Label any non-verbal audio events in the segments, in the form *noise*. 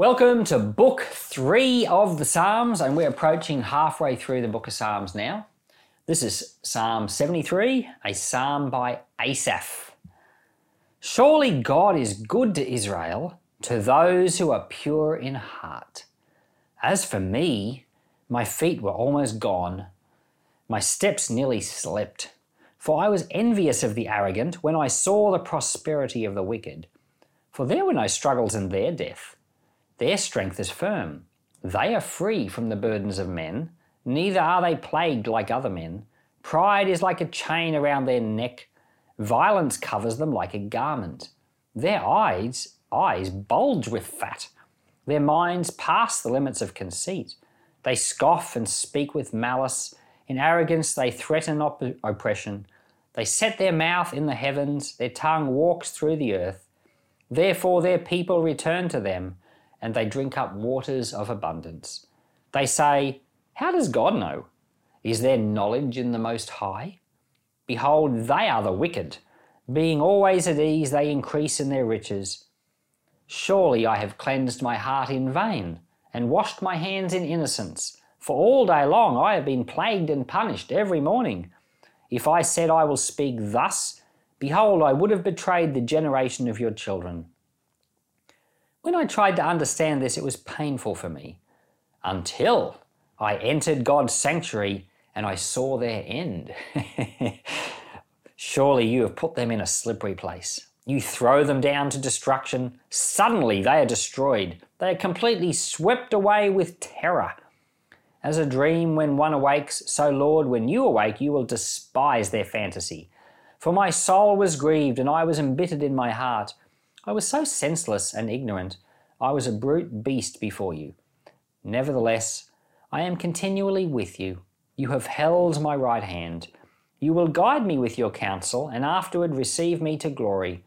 Welcome to book three of the Psalms, and we're approaching halfway through the book of Psalms now. This is Psalm 73, a psalm by Asaph. Surely God is good to Israel, to those who are pure in heart. As for me, my feet were almost gone, my steps nearly slipped, for I was envious of the arrogant when I saw the prosperity of the wicked. For there were no struggles in their death their strength is firm. They are free from the burdens of men, neither are they plagued like other men. Pride is like a chain around their neck, violence covers them like a garment. Their eyes, eyes bulge with fat. Their minds pass the limits of conceit. They scoff and speak with malice. In arrogance, they threaten op- oppression. They set their mouth in the heavens, their tongue walks through the earth. Therefore, their people return to them and they drink up waters of abundance. They say, How does God know? Is there knowledge in the Most High? Behold, they are the wicked. Being always at ease, they increase in their riches. Surely I have cleansed my heart in vain, and washed my hands in innocence. For all day long I have been plagued and punished every morning. If I said I will speak thus, behold, I would have betrayed the generation of your children. When I tried to understand this, it was painful for me until I entered God's sanctuary and I saw their end. *laughs* Surely you have put them in a slippery place. You throw them down to destruction. Suddenly they are destroyed. They are completely swept away with terror. As a dream when one awakes, so Lord, when you awake, you will despise their fantasy. For my soul was grieved and I was embittered in my heart. I was so senseless and ignorant. I was a brute beast before you. Nevertheless, I am continually with you. You have held my right hand. You will guide me with your counsel, and afterward receive me to glory.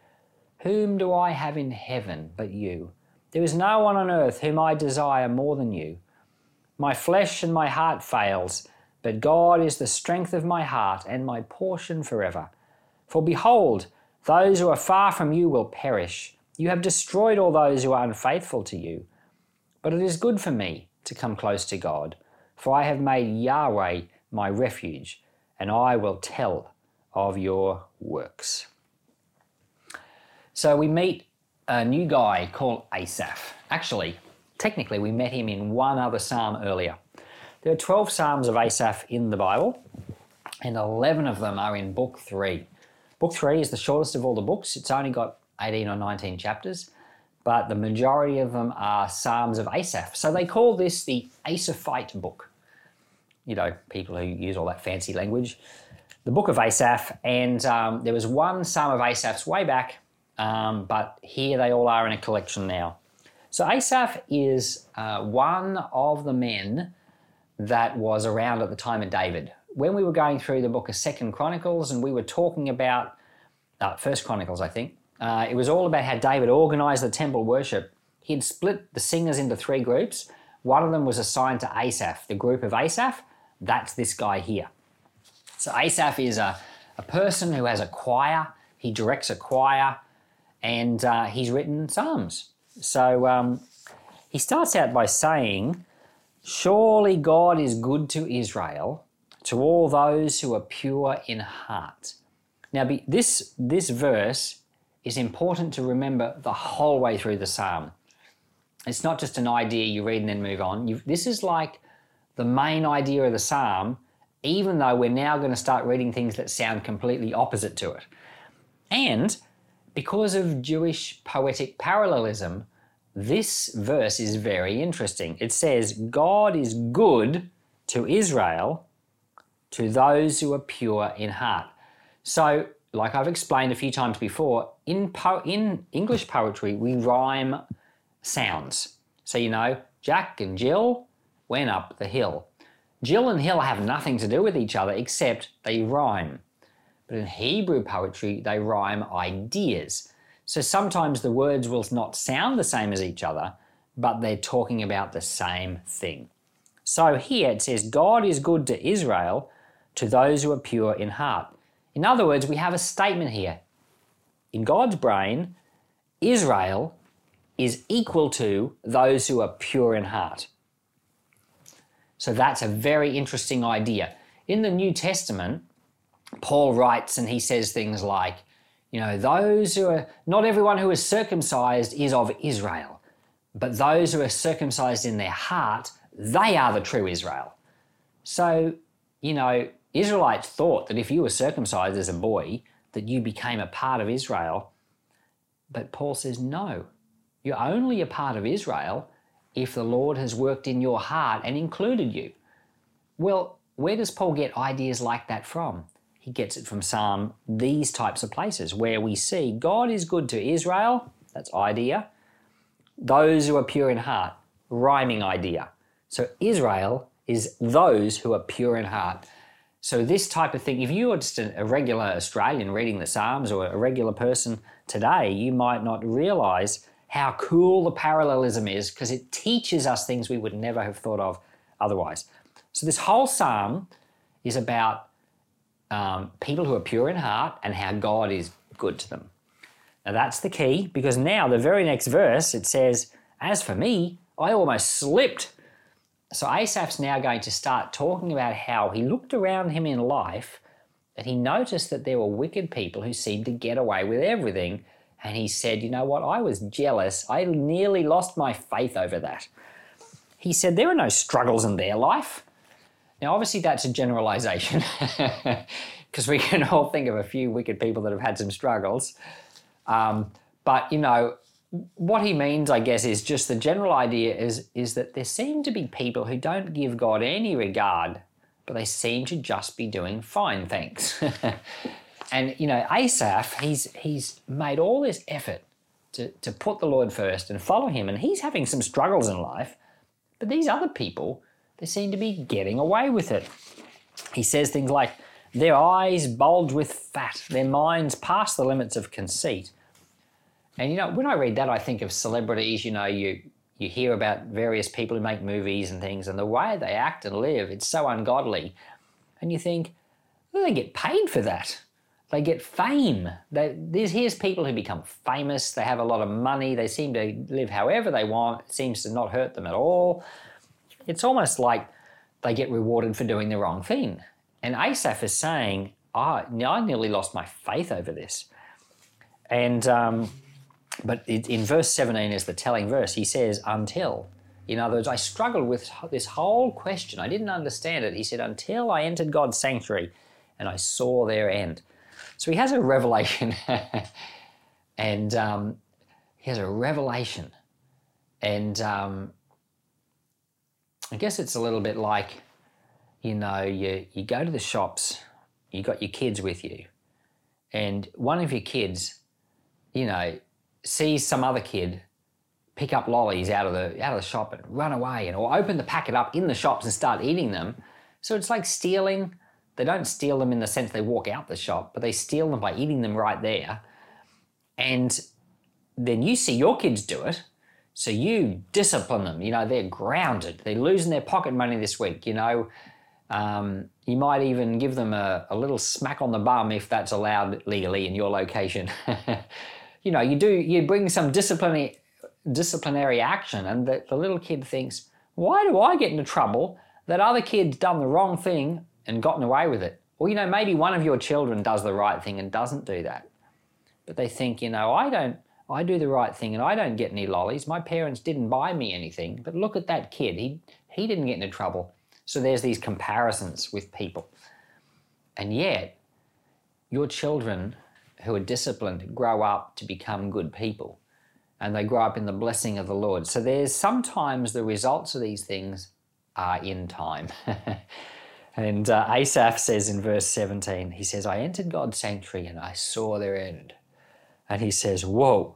Whom do I have in heaven but you? There is no one on earth whom I desire more than you. My flesh and my heart fails, but God is the strength of my heart and my portion forever. For behold, those who are far from you will perish. You have destroyed all those who are unfaithful to you. But it is good for me to come close to God, for I have made Yahweh my refuge, and I will tell of your works. So we meet a new guy called Asaph. Actually, technically, we met him in one other psalm earlier. There are 12 psalms of Asaph in the Bible, and 11 of them are in book 3. Book three is the shortest of all the books. It's only got 18 or 19 chapters, but the majority of them are Psalms of Asaph. So they call this the Asaphite book. You know, people who use all that fancy language. The book of Asaph, and um, there was one Psalm of Asaph's way back, um, but here they all are in a collection now. So Asaph is uh, one of the men that was around at the time of David when we were going through the book of Second Chronicles and we were talking about uh, First Chronicles, I think, uh, it was all about how David organized the temple worship. He'd split the singers into three groups. One of them was assigned to Asaph, the group of Asaph. That's this guy here. So Asaph is a, a person who has a choir. He directs a choir, and uh, he's written psalms. So um, he starts out by saying, "Surely God is good to Israel." To all those who are pure in heart. Now, this, this verse is important to remember the whole way through the psalm. It's not just an idea you read and then move on. You've, this is like the main idea of the psalm, even though we're now going to start reading things that sound completely opposite to it. And because of Jewish poetic parallelism, this verse is very interesting. It says, God is good to Israel to those who are pure in heart. So, like I've explained a few times before, in, po- in English poetry, we rhyme sounds. So, you know, Jack and Jill went up the hill. Jill and Hill have nothing to do with each other except they rhyme. But in Hebrew poetry, they rhyme ideas. So sometimes the words will not sound the same as each other, but they're talking about the same thing. So here it says, God is good to Israel to those who are pure in heart. In other words, we have a statement here. In God's brain, Israel is equal to those who are pure in heart. So that's a very interesting idea. In the New Testament, Paul writes and he says things like, you know, those who are, not everyone who is circumcised is of Israel, but those who are circumcised in their heart, they are the true Israel. So, you know, Israelites thought that if you were circumcised as a boy, that you became a part of Israel. But Paul says, no, you're only a part of Israel if the Lord has worked in your heart and included you. Well, where does Paul get ideas like that from? He gets it from Psalm, these types of places where we see God is good to Israel, that's idea. Those who are pure in heart, rhyming idea. So Israel is those who are pure in heart. So this type of thing, if you are just a regular Australian reading the Psalms or a regular person today, you might not realize how cool the parallelism is because it teaches us things we would never have thought of otherwise. So this whole psalm is about um, people who are pure in heart and how God is good to them. Now that's the key because now the very next verse it says, As for me, I almost slipped. So Asaph's now going to start talking about how he looked around him in life and he noticed that there were wicked people who seemed to get away with everything. And he said, You know what? I was jealous. I nearly lost my faith over that. He said, There are no struggles in their life. Now, obviously, that's a generalization *laughs* because we can all think of a few wicked people that have had some struggles. Um, but, you know, what he means, I guess, is just the general idea is, is that there seem to be people who don't give God any regard, but they seem to just be doing fine, thanks. *laughs* and, you know, Asaph, he's, he's made all this effort to, to put the Lord first and follow him, and he's having some struggles in life. But these other people, they seem to be getting away with it. He says things like, their eyes bulge with fat, their minds pass the limits of conceit. And you know, when I read that, I think of celebrities. You know, you you hear about various people who make movies and things, and the way they act and live, it's so ungodly. And you think, well, they get paid for that. They get fame. They, here's people who become famous. They have a lot of money. They seem to live however they want. It seems to not hurt them at all it's almost like they get rewarded for doing the wrong thing. And Asaph is saying, oh, I nearly lost my faith over this. And, um, but in verse 17 is the telling verse. He says, until. In other words, I struggled with this whole question. I didn't understand it. He said, until I entered God's sanctuary and I saw their end. So he has a revelation. *laughs* and um, he has a revelation. And um, I guess it's a little bit like, you know, you, you go to the shops, you got your kids with you, and one of your kids, you know, sees some other kid pick up lollies out of the out of the shop and run away and or open the packet up in the shops and start eating them. So it's like stealing. They don't steal them in the sense they walk out the shop, but they steal them by eating them right there. And then you see your kids do it so you discipline them. You know, they're grounded. They're losing their pocket money this week. You know, um, you might even give them a, a, little smack on the bum if that's allowed legally in your location. *laughs* you know, you do you bring some disciplinary disciplinary action, and the, the little kid thinks, why do I get into trouble? That other kid's done the wrong thing and gotten away with it. Or you know, maybe one of your children does the right thing and doesn't do that, but they think, you know, I don't I do the right thing and I don't get any lollies. My parents didn't buy me anything. But look at that kid. He, he didn't get into trouble. So there's these comparisons with people. And yet, your children who are disciplined grow up to become good people and they grow up in the blessing of the Lord. So there's sometimes the results of these things are in time. *laughs* and uh, Asaph says in verse 17, he says, I entered God's sanctuary and I saw their end and he says, Whoa.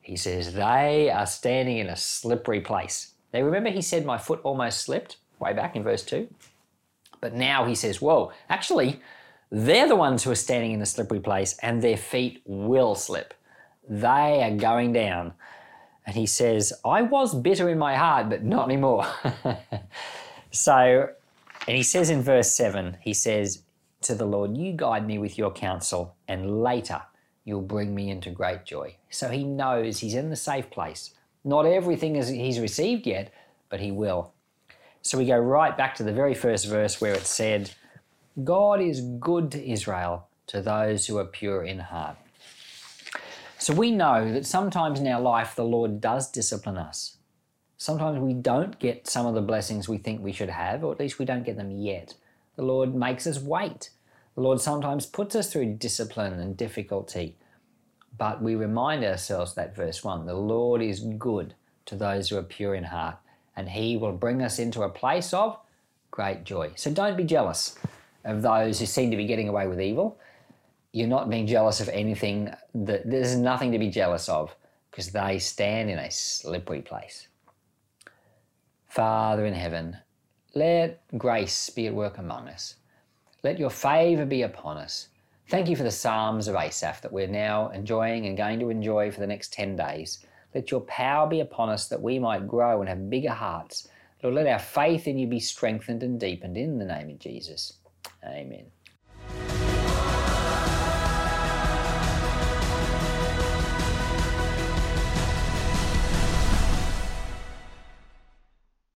He says, They are standing in a slippery place. Now, remember, he said, My foot almost slipped way back in verse 2. But now he says, Whoa, actually, they're the ones who are standing in a slippery place and their feet will slip. They are going down. And he says, I was bitter in my heart, but not anymore. *laughs* so, and he says in verse 7, he says to the Lord, You guide me with your counsel, and later you'll bring me into great joy. So he knows he's in the safe place. Not everything is he's received yet, but he will. So we go right back to the very first verse where it said, God is good to Israel, to those who are pure in heart. So we know that sometimes in our life the Lord does discipline us. Sometimes we don't get some of the blessings we think we should have, or at least we don't get them yet. The Lord makes us wait. The Lord sometimes puts us through discipline and difficulty. But we remind ourselves that verse 1 the Lord is good to those who are pure in heart, and He will bring us into a place of great joy. So don't be jealous of those who seem to be getting away with evil you're not being jealous of anything that there's nothing to be jealous of because they stand in a slippery place. Father in heaven, let grace be at work among us. Let your favour be upon us. Thank you for the Psalms of Asaph that we're now enjoying and going to enjoy for the next 10 days. Let your power be upon us that we might grow and have bigger hearts. Lord, let our faith in you be strengthened and deepened in the name of Jesus. Amen.